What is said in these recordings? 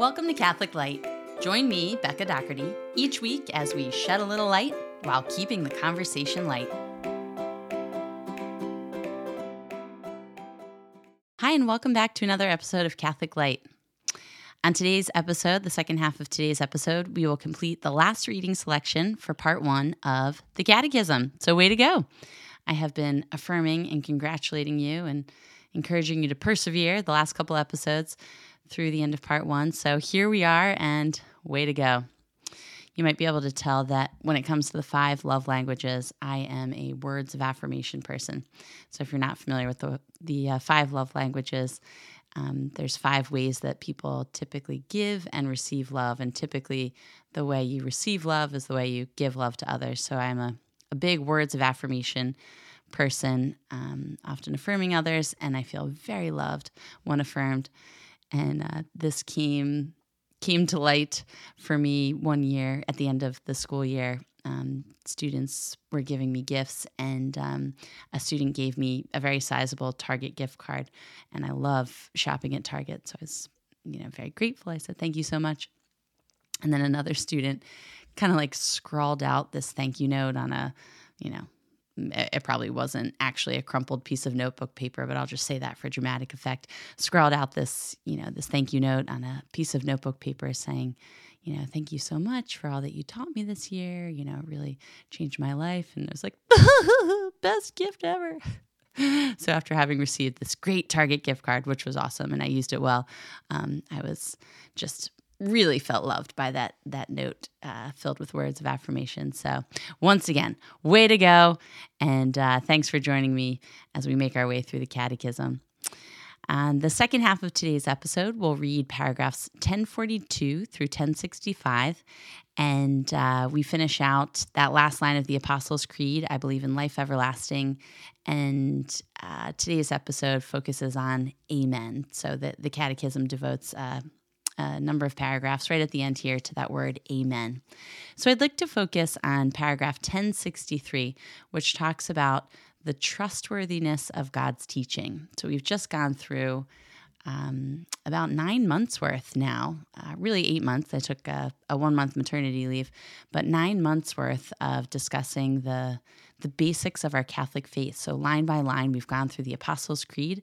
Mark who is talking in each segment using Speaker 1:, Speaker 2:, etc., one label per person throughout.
Speaker 1: Welcome to Catholic Light. Join me, Becca Doherty, each week as we shed a little light while keeping the conversation light. Hi, and welcome back to another episode of Catholic Light. On today's episode, the second half of today's episode, we will complete the last reading selection for part one of the Catechism. So, way to go! I have been affirming and congratulating you and encouraging you to persevere the last couple episodes through the end of part one. So, here we are, and way to go. You might be able to tell that when it comes to the five love languages, I am a words of affirmation person. So, if you're not familiar with the, the uh, five love languages, um, there's five ways that people typically give and receive love, and typically the way you receive love is the way you give love to others. So I'm a, a big words of affirmation person, um, often affirming others, and I feel very loved when affirmed. And uh, this came came to light for me one year at the end of the school year um, students were giving me gifts, and um, a student gave me a very sizable Target gift card. And I love shopping at Target, so I was, you know, very grateful. I said, "Thank you so much." And then another student kind of like scrawled out this thank you note on a, you know, it probably wasn't actually a crumpled piece of notebook paper, but I'll just say that for dramatic effect. Scrawled out this, you know, this thank you note on a piece of notebook paper saying, you know, thank you so much for all that you taught me this year. You know, really changed my life. And I was like, best gift ever. so after having received this great Target gift card, which was awesome, and I used it well, um, I was just really felt loved by that that note uh, filled with words of affirmation. So once again, way to go, and uh, thanks for joining me as we make our way through the Catechism. And the second half of today's episode, we'll read paragraphs 1042 through 1065. And uh, we finish out that last line of the Apostles' Creed I believe in life everlasting. And uh, today's episode focuses on Amen. So the, the Catechism devotes uh, a number of paragraphs right at the end here to that word Amen. So I'd like to focus on paragraph 1063, which talks about the trustworthiness of God's teaching. So we've just gone through um, about nine months worth now, uh, really eight months. I took a, a one month maternity leave, but nine months worth of discussing the the basics of our Catholic faith. So line by line, we've gone through the Apostles' Creed,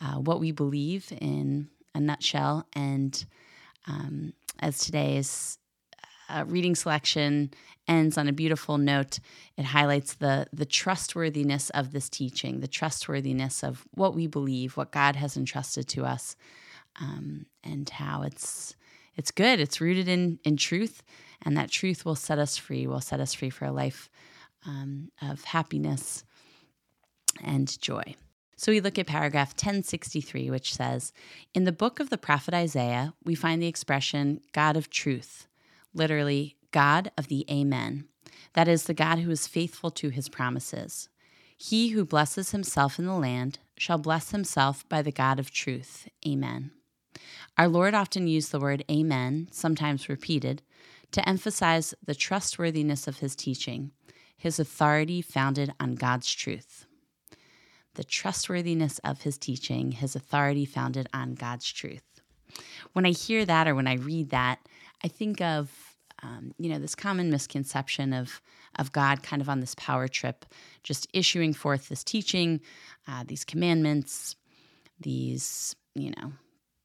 Speaker 1: uh, what we believe in a nutshell, and um, as today's uh, reading selection ends on a beautiful note. It highlights the the trustworthiness of this teaching, the trustworthiness of what we believe, what God has entrusted to us, um, and how it's it's good. It's rooted in in truth, and that truth will set us free. Will set us free for a life um, of happiness and joy. So we look at paragraph 1063, which says In the book of the prophet Isaiah, we find the expression God of truth literally, God of the Amen. That is, the God who is faithful to his promises. He who blesses himself in the land shall bless himself by the God of truth. Amen. Our Lord often used the word Amen, sometimes repeated, to emphasize the trustworthiness of his teaching, his authority founded on God's truth. The trustworthiness of his teaching, his authority founded on God's truth. When I hear that or when I read that, I think of um, you know this common misconception of of God kind of on this power trip, just issuing forth this teaching, uh, these commandments, these you know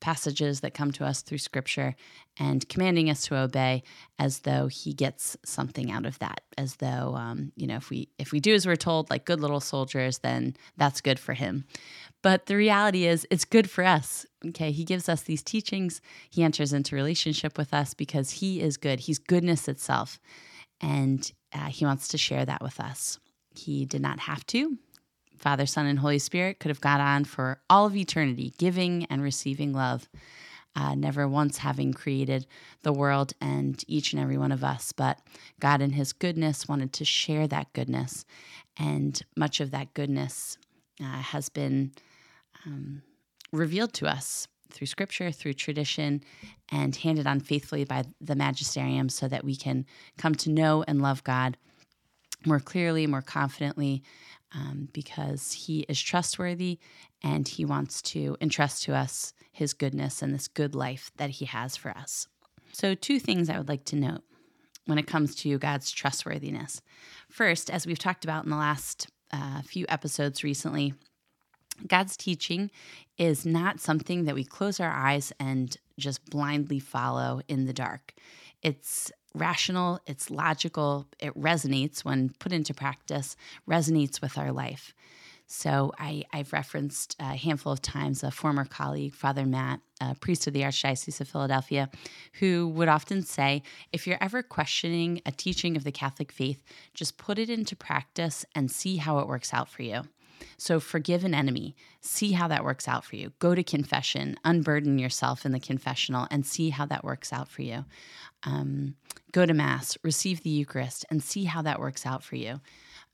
Speaker 1: passages that come to us through scripture and commanding us to obey as though he gets something out of that as though um, you know if we if we do as we're told like good little soldiers then that's good for him. But the reality is it's good for us okay? He gives us these teachings. He enters into relationship with us because he is good. He's goodness itself. And uh, he wants to share that with us. He did not have to Father, Son, and Holy Spirit could have got on for all of eternity, giving and receiving love, uh, never once having created the world and each and every one of us. But God, in His goodness, wanted to share that goodness. And much of that goodness uh, has been um, revealed to us through scripture, through tradition, and handed on faithfully by the magisterium so that we can come to know and love God more clearly, more confidently, um, because he is trustworthy and he wants to entrust to us his goodness and this good life that he has for us. So, two things I would like to note when it comes to God's trustworthiness. First, as we've talked about in the last uh, few episodes recently, God's teaching is not something that we close our eyes and just blindly follow in the dark. It's rational, it's logical, it resonates when put into practice, resonates with our life. So I, have referenced a handful of times a former colleague, Father Matt, a priest of the Archdiocese of Philadelphia, who would often say, if you're ever questioning a teaching of the Catholic faith, just put it into practice and see how it works out for you. So forgive an enemy. See how that works out for you. Go to confession, unburden yourself in the confessional, and see how that works out for you. Um, go to Mass, receive the Eucharist, and see how that works out for you.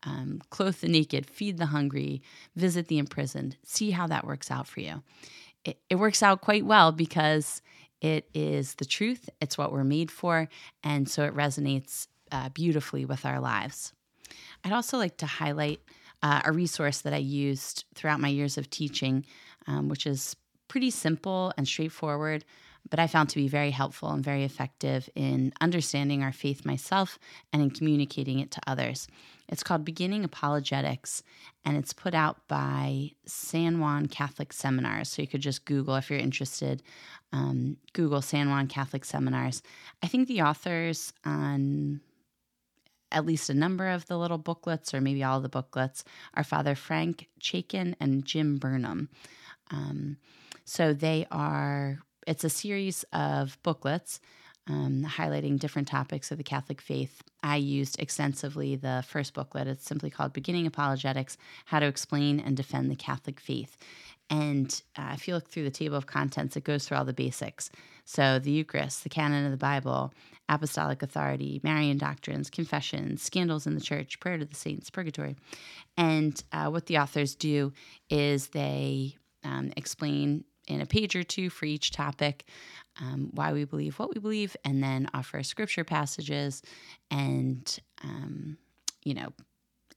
Speaker 1: Um, clothe the naked, feed the hungry, visit the imprisoned. See how that works out for you. It, it works out quite well because it is the truth, it's what we're made for, and so it resonates uh, beautifully with our lives. I'd also like to highlight uh, a resource that I used throughout my years of teaching, um, which is pretty simple and straightforward, but I found to be very helpful and very effective in understanding our faith myself and in communicating it to others. It's called Beginning Apologetics, and it's put out by San Juan Catholic Seminars. So you could just Google if you're interested. Um, Google San Juan Catholic Seminars. I think the authors on at least a number of the little booklets, or maybe all the booklets, are Father Frank Chacon and Jim Burnham. Um, so they are, it's a series of booklets um, highlighting different topics of the Catholic faith. I used extensively the first booklet. It's simply called Beginning Apologetics How to Explain and Defend the Catholic Faith. And uh, if you look through the table of contents, it goes through all the basics. So the Eucharist, the canon of the Bible, apostolic authority, Marian doctrines, confessions, scandals in the church, prayer to the saints, purgatory. And uh, what the authors do is they um, explain in a page or two for each topic um, why we believe what we believe, and then offer scripture passages and, um, you know,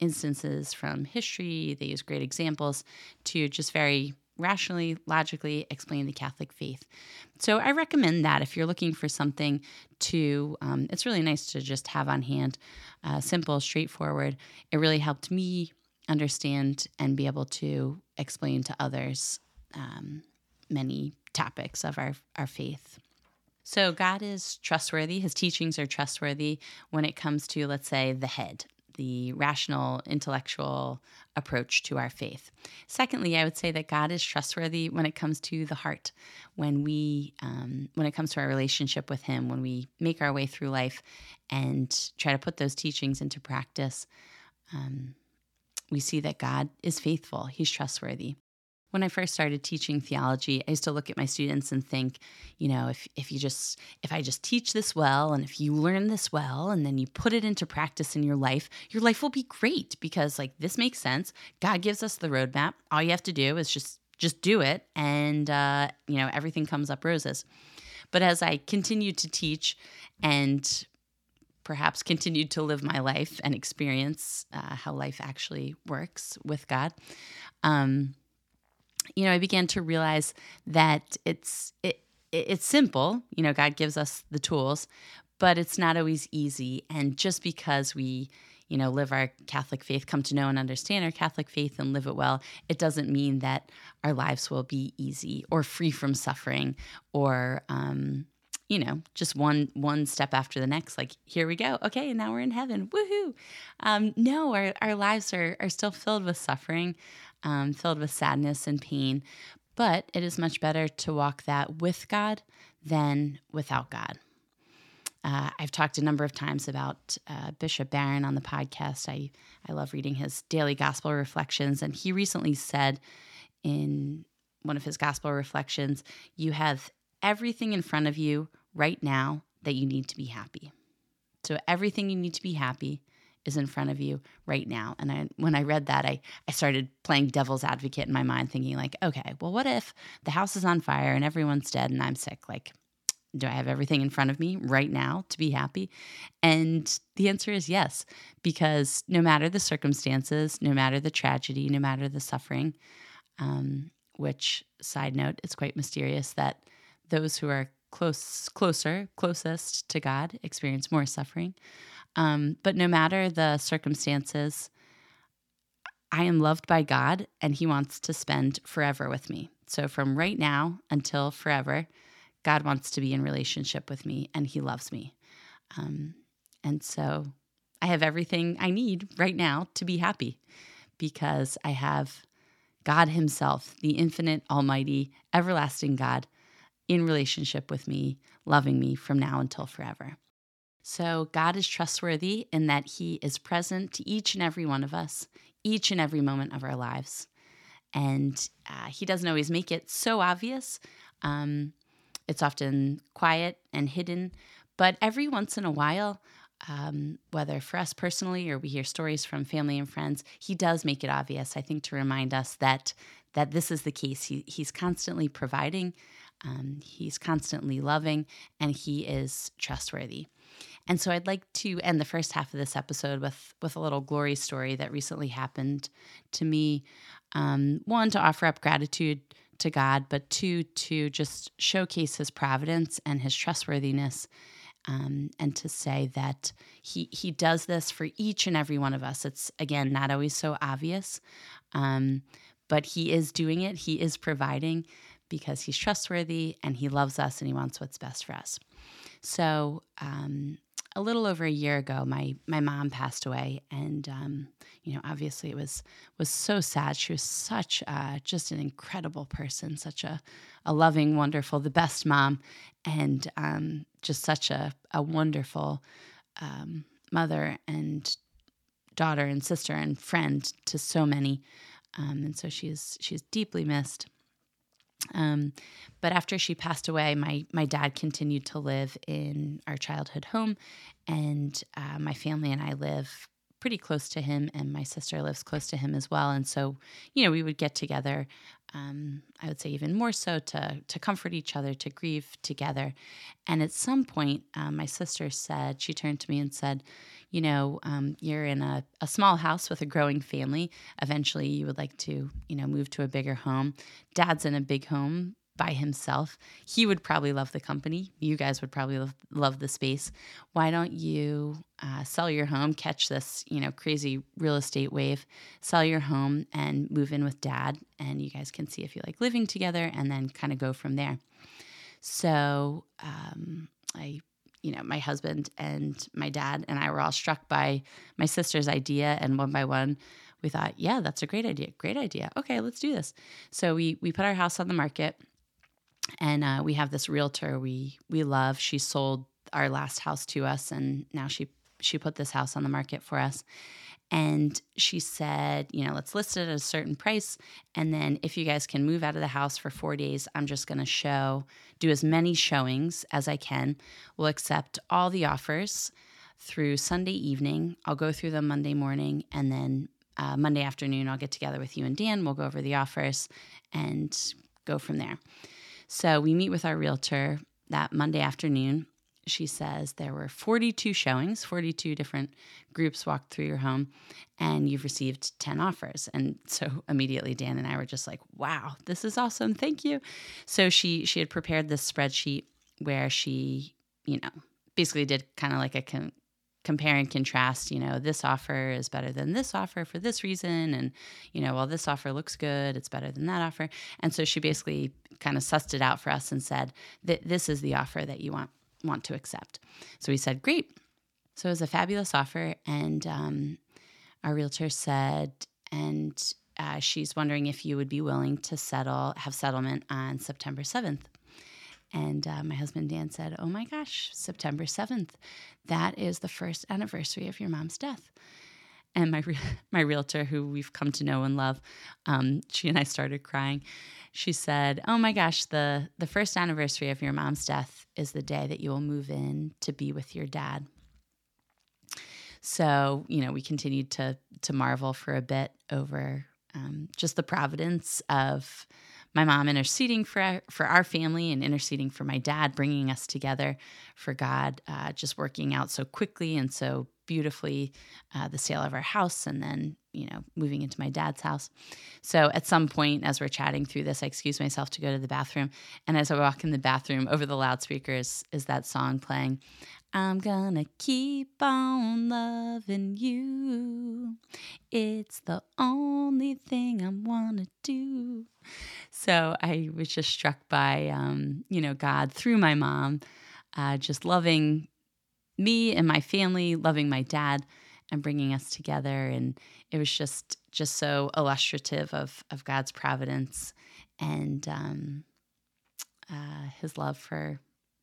Speaker 1: instances from history. They use great examples to just very rationally, logically explain the Catholic faith. So I recommend that if you're looking for something to, um, it's really nice to just have on hand, uh, simple, straightforward. It really helped me understand and be able to explain to others um, many topics of our, our faith. So, God is trustworthy. His teachings are trustworthy when it comes to, let's say, the head, the rational, intellectual approach to our faith. Secondly, I would say that God is trustworthy when it comes to the heart, when we, um, when it comes to our relationship with Him, when we make our way through life and try to put those teachings into practice. Um, we see that God is faithful, He's trustworthy when I first started teaching theology, I used to look at my students and think, you know, if, if you just, if I just teach this well and if you learn this well and then you put it into practice in your life, your life will be great because like this makes sense. God gives us the roadmap. All you have to do is just, just do it. And, uh, you know, everything comes up roses. But as I continued to teach and perhaps continued to live my life and experience uh, how life actually works with God, um, you know, I began to realize that it's it, it's simple. You know, God gives us the tools, but it's not always easy. And just because we, you know, live our Catholic faith, come to know and understand our Catholic faith and live it well, it doesn't mean that our lives will be easy or free from suffering or, um, you know, just one one step after the next. Like here we go. Okay, and now we're in heaven. Woohoo! Um, no, our our lives are are still filled with suffering um, filled with sadness and pain. But it is much better to walk that with God than without God. Uh, I've talked a number of times about uh, Bishop Barron on the podcast. I, I love reading his daily gospel reflections. And he recently said in one of his gospel reflections, You have everything in front of you right now that you need to be happy. So, everything you need to be happy is in front of you right now. And I, when I read that, I, I started playing devil's advocate in my mind, thinking, like, okay, well, what if the house is on fire and everyone's dead and I'm sick? Like, do I have everything in front of me right now to be happy? And the answer is yes, because no matter the circumstances, no matter the tragedy, no matter the suffering, um, which, side note, it's quite mysterious that those who are close, closer, closest to God experience more suffering. Um, but no matter the circumstances, I am loved by God and He wants to spend forever with me. So, from right now until forever, God wants to be in relationship with me and He loves me. Um, and so, I have everything I need right now to be happy because I have God Himself, the infinite, almighty, everlasting God, in relationship with me, loving me from now until forever. So, God is trustworthy in that He is present to each and every one of us, each and every moment of our lives. And uh, He doesn't always make it so obvious. Um, it's often quiet and hidden, but every once in a while, um, whether for us personally or we hear stories from family and friends, he does make it obvious. I think to remind us that that this is the case. He, he's constantly providing, um, he's constantly loving, and he is trustworthy. And so I'd like to end the first half of this episode with with a little glory story that recently happened to me. Um, one to offer up gratitude to God, but two to just showcase His providence and His trustworthiness. Um, and to say that he he does this for each and every one of us. It's again not always so obvious, um, but he is doing it. He is providing because he's trustworthy and he loves us and he wants what's best for us. So um, a little over a year ago, my my mom passed away, and um, you know, obviously, it was was so sad. She was such uh, just an incredible person, such a a loving, wonderful, the best mom, and um, just such a a wonderful um, mother and daughter and sister and friend to so many. Um, and so she's she's deeply missed. Um, but after she passed away, my my dad continued to live in our childhood home, and uh, my family and I live pretty close to him, and my sister lives close to him as well. And so, you know, we would get together. Um, I would say even more so to to comfort each other, to grieve together. And at some point, um, my sister said she turned to me and said, "You know, um, you're in a, a small house with a growing family. Eventually, you would like to, you know, move to a bigger home. Dad's in a big home." By himself. He would probably love the company. You guys would probably love, love the space. Why don't you uh, sell your home, catch this, you know, crazy real estate wave, sell your home and move in with dad, and you guys can see if you like living together, and then kind of go from there. So um, I you know, my husband and my dad and I were all struck by my sister's idea, and one by one, we thought, yeah, that's a great idea. Great idea. Okay, let's do this. So we we put our house on the market and uh, we have this realtor we we love. She sold our last house to us, and now she she put this house on the market for us. And she said, you know, let's list it at a certain price. And then if you guys can move out of the house for four days, I'm just going to show, do as many showings as I can. We'll accept all the offers through Sunday evening. I'll go through them Monday morning. And then uh, Monday afternoon, I'll get together with you and Dan. We'll go over the offers and go from there. So we meet with our realtor that Monday afternoon. She says there were 42 showings, 42 different groups walked through your home, and you've received 10 offers. And so immediately Dan and I were just like, wow, this is awesome. Thank you. So she she had prepared this spreadsheet where she, you know, basically did kind of like a con- compare and contrast, you know, this offer is better than this offer for this reason. And, you know, while this offer looks good, it's better than that offer. And so she basically kind of sussed it out for us and said that this is the offer that you want want to accept. So we said, great. So it was a fabulous offer. And um, our realtor said, and uh, she's wondering if you would be willing to settle, have settlement on September 7th. And uh, my husband Dan said, Oh my gosh, September 7th, that is the first anniversary of your mom's death. And my, re- my realtor, who we've come to know and love, um, she and I started crying. She said, Oh my gosh, the, the first anniversary of your mom's death is the day that you will move in to be with your dad. So, you know, we continued to, to marvel for a bit over um, just the providence of my mom interceding for our, for our family and interceding for my dad, bringing us together for God, uh, just working out so quickly and so beautifully uh, the sale of our house and then you know moving into my dad's house. So at some point as we're chatting through this i excuse myself to go to the bathroom. And as i walk in the bathroom over the loudspeakers is that song playing i'm gonna keep on loving you it's the only thing i wanna do so i was just struck by um, you know god through my mom uh, just loving me and my family, loving my dad and bringing us together. And it was just just so illustrative of of God's providence and um, uh, His love for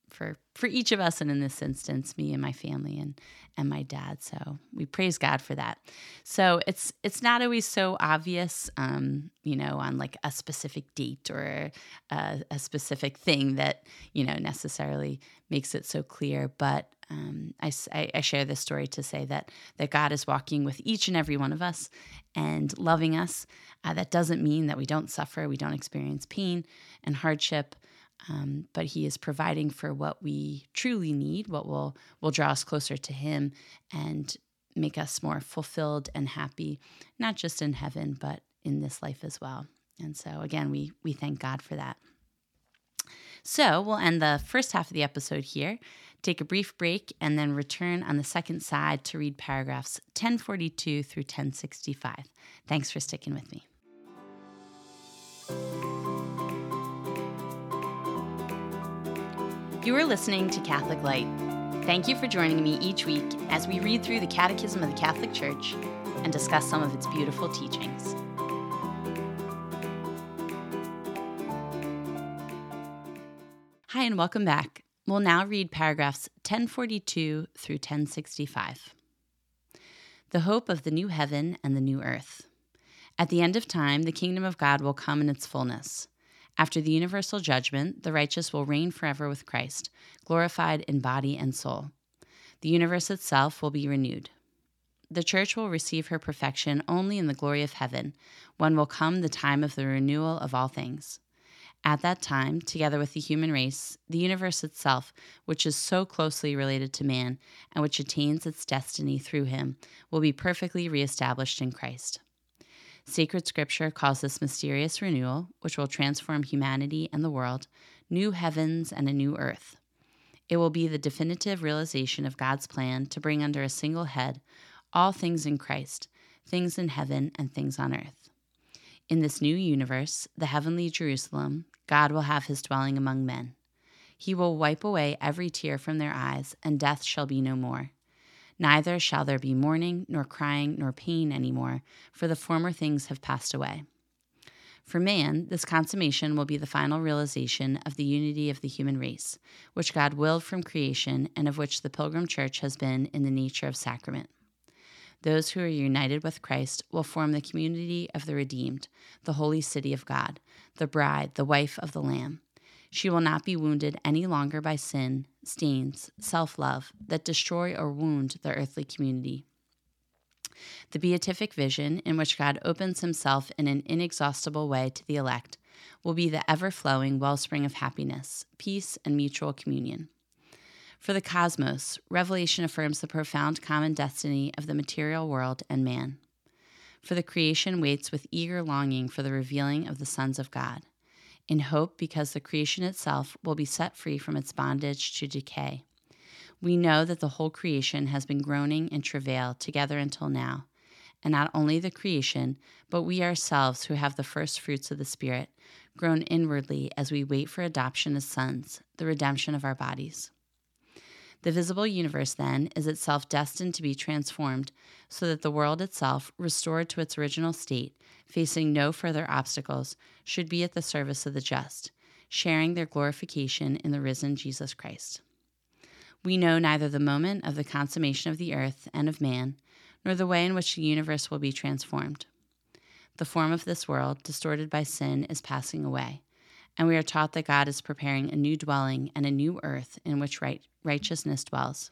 Speaker 1: for for each of us and in this instance me and my family and and my dad. So we praise god for that. So it's it's not always so obvious um you know on like a specific date or a, a specific thing that you know necessarily makes it so clear. But um, I, I share this story to say that that God is walking with each and every one of us and loving us. Uh, that doesn't mean that we don't suffer, we don't experience pain and hardship, um, but he is providing for what we truly need, what will will draw us closer to him and make us more fulfilled and happy, not just in heaven, but in this life as well. And so again, we we thank God for that. So we'll end the first half of the episode here, take a brief break, and then return on the second side to read paragraphs 1042 through 1065. Thanks for sticking with me. You are listening to Catholic Light. Thank you for joining me each week as we read through the Catechism of the Catholic Church and discuss some of its beautiful teachings. Hi, and welcome back. We'll now read paragraphs 1042 through 1065. The hope of the new heaven and the new earth. At the end of time, the kingdom of God will come in its fullness. After the universal judgment, the righteous will reign forever with Christ, glorified in body and soul. The universe itself will be renewed. The church will receive her perfection only in the glory of heaven, when will come the time of the renewal of all things. At that time, together with the human race, the universe itself, which is so closely related to man and which attains its destiny through him, will be perfectly reestablished in Christ. Sacred Scripture calls this mysterious renewal, which will transform humanity and the world, new heavens and a new earth. It will be the definitive realization of God's plan to bring under a single head all things in Christ, things in heaven and things on earth. In this new universe, the heavenly Jerusalem, God will have his dwelling among men. He will wipe away every tear from their eyes, and death shall be no more. Neither shall there be mourning, nor crying, nor pain any more, for the former things have passed away. For man, this consummation will be the final realization of the unity of the human race, which God willed from creation and of which the Pilgrim Church has been in the nature of sacrament. Those who are united with Christ will form the community of the redeemed, the holy city of God, the bride, the wife of the Lamb. She will not be wounded any longer by sin, stains, self love that destroy or wound the earthly community. The beatific vision, in which God opens himself in an inexhaustible way to the elect, will be the ever flowing wellspring of happiness, peace, and mutual communion. For the cosmos, Revelation affirms the profound common destiny of the material world and man. For the creation waits with eager longing for the revealing of the sons of God in hope because the creation itself will be set free from its bondage to decay. We know that the whole creation has been groaning in travail together until now. And not only the creation, but we ourselves who have the first fruits of the Spirit, groan inwardly as we wait for adoption as sons, the redemption of our bodies. The visible universe, then, is itself destined to be transformed so that the world itself, restored to its original state, facing no further obstacles, should be at the service of the just, sharing their glorification in the risen Jesus Christ. We know neither the moment of the consummation of the earth and of man, nor the way in which the universe will be transformed. The form of this world, distorted by sin, is passing away, and we are taught that God is preparing a new dwelling and a new earth in which right, righteousness dwells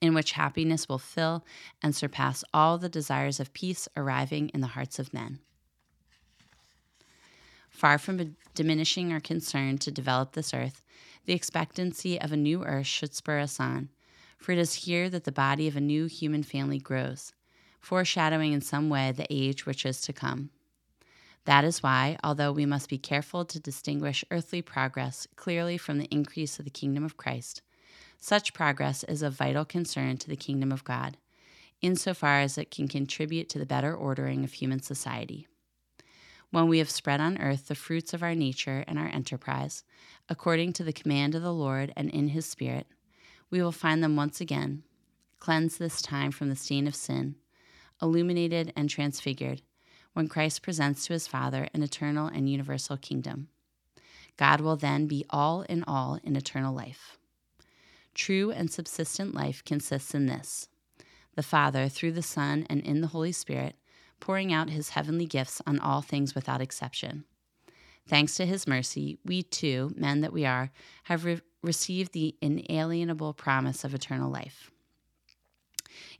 Speaker 1: in which happiness will fill and surpass all the desires of peace arriving in the hearts of men. Far from diminishing our concern to develop this earth, the expectancy of a new earth should spur us on, for it is here that the body of a new human family grows, foreshadowing in some way the age which is to come. That is why, although we must be careful to distinguish earthly progress clearly from the increase of the kingdom of Christ, such progress is of vital concern to the kingdom of God, insofar as it can contribute to the better ordering of human society. When we have spread on earth the fruits of our nature and our enterprise, according to the command of the Lord and in his Spirit, we will find them once again, cleansed this time from the stain of sin, illuminated and transfigured, when Christ presents to his Father an eternal and universal kingdom. God will then be all in all in eternal life. True and subsistent life consists in this the Father, through the Son and in the Holy Spirit, pouring out his heavenly gifts on all things without exception. Thanks to his mercy, we too, men that we are, have re- received the inalienable promise of eternal life.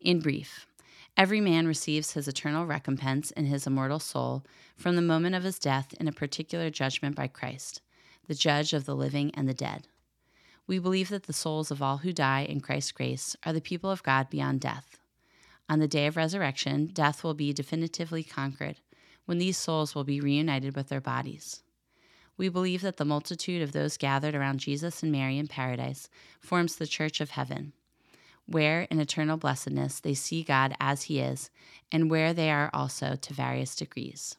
Speaker 1: In brief, every man receives his eternal recompense in his immortal soul from the moment of his death in a particular judgment by Christ, the judge of the living and the dead. We believe that the souls of all who die in Christ's grace are the people of God beyond death. On the day of resurrection, death will be definitively conquered when these souls will be reunited with their bodies. We believe that the multitude of those gathered around Jesus and Mary in paradise forms the church of heaven, where in eternal blessedness they see God as he is, and where they are also to various degrees.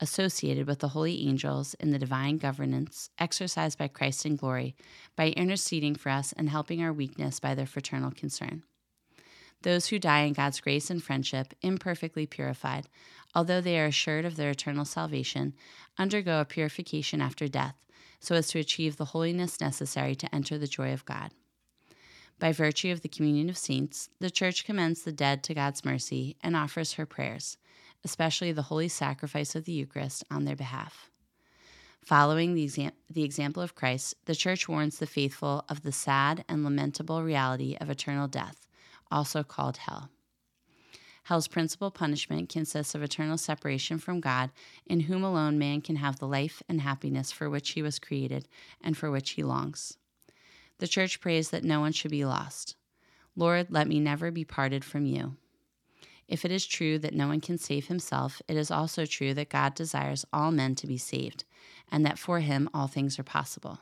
Speaker 1: Associated with the holy angels in the divine governance exercised by Christ in glory, by interceding for us and helping our weakness by their fraternal concern. Those who die in God's grace and friendship, imperfectly purified, although they are assured of their eternal salvation, undergo a purification after death, so as to achieve the holiness necessary to enter the joy of God. By virtue of the communion of saints, the Church commends the dead to God's mercy and offers her prayers, especially the holy sacrifice of the Eucharist, on their behalf. Following the, exam- the example of Christ, the Church warns the faithful of the sad and lamentable reality of eternal death also called hell. Hell's principal punishment consists of eternal separation from God, in whom alone man can have the life and happiness for which he was created and for which he longs. The Church prays that no one should be lost. Lord, let me never be parted from you. If it is true that no one can save himself, it is also true that God desires all men to be saved, and that for him all things are possible.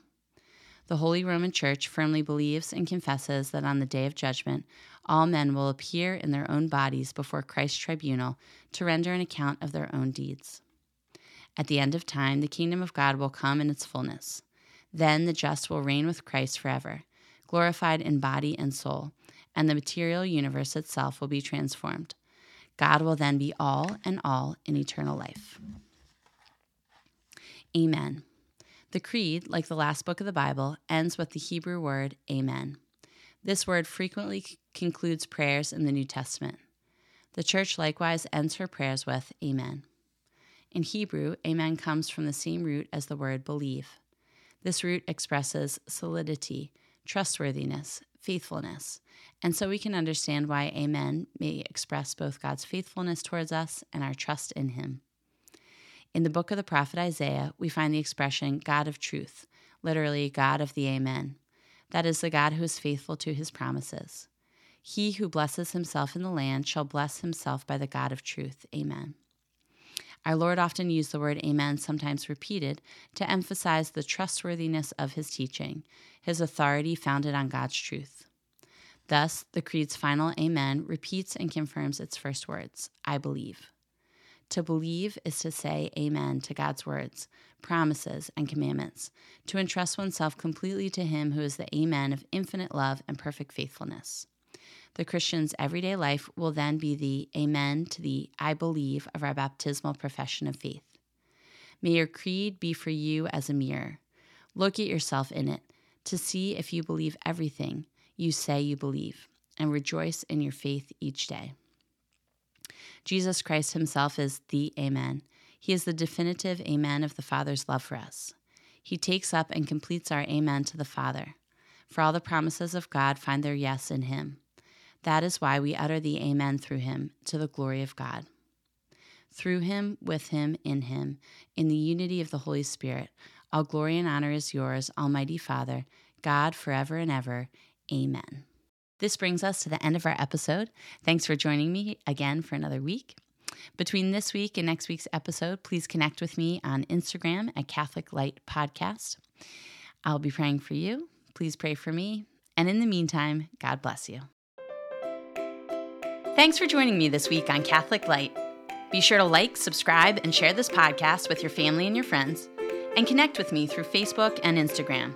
Speaker 1: The Holy Roman Church firmly believes and confesses that on the day of judgment, all men will appear in their own bodies before Christ's tribunal to render an account of their own deeds. At the end of time, the kingdom of God will come in its fullness. Then the just will reign with Christ forever, glorified in body and soul, and the material universe itself will be transformed. God will then be all and all in eternal life. Amen. The Creed, like the last book of the Bible, ends with the Hebrew word Amen. This word frequently c- concludes prayers in the New Testament. The Church likewise ends her prayers with Amen. In Hebrew, Amen comes from the same root as the word believe. This root expresses solidity, trustworthiness, faithfulness, and so we can understand why Amen may express both God's faithfulness towards us and our trust in Him. In the book of the prophet Isaiah, we find the expression God of truth, literally, God of the Amen. That is the God who is faithful to his promises. He who blesses himself in the land shall bless himself by the God of truth. Amen. Our Lord often used the word amen, sometimes repeated, to emphasize the trustworthiness of his teaching, his authority founded on God's truth. Thus, the Creed's final amen repeats and confirms its first words I believe. To believe is to say amen to God's words, promises, and commandments, to entrust oneself completely to Him who is the amen of infinite love and perfect faithfulness. The Christian's everyday life will then be the amen to the I believe of our baptismal profession of faith. May your creed be for you as a mirror. Look at yourself in it to see if you believe everything you say you believe, and rejoice in your faith each day. Jesus Christ himself is the Amen. He is the definitive Amen of the Father's love for us. He takes up and completes our Amen to the Father. For all the promises of God find their yes in him. That is why we utter the Amen through him, to the glory of God. through him, with him, in him, in the unity of the Holy Spirit. All glory and honor is yours, Almighty Father, God, forever and ever. Amen. This brings us to the end of our episode. Thanks for joining me again for another week. Between this week and next week's episode, please connect with me on Instagram at Catholic Light Podcast. I'll be praying for you. Please pray for me. And in the meantime, God bless you. Thanks for joining me this week on Catholic Light. Be sure to like, subscribe, and share this podcast with your family and your friends, and connect with me through Facebook and Instagram.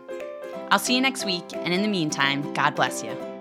Speaker 1: I'll see you next week, and in the meantime, God bless you.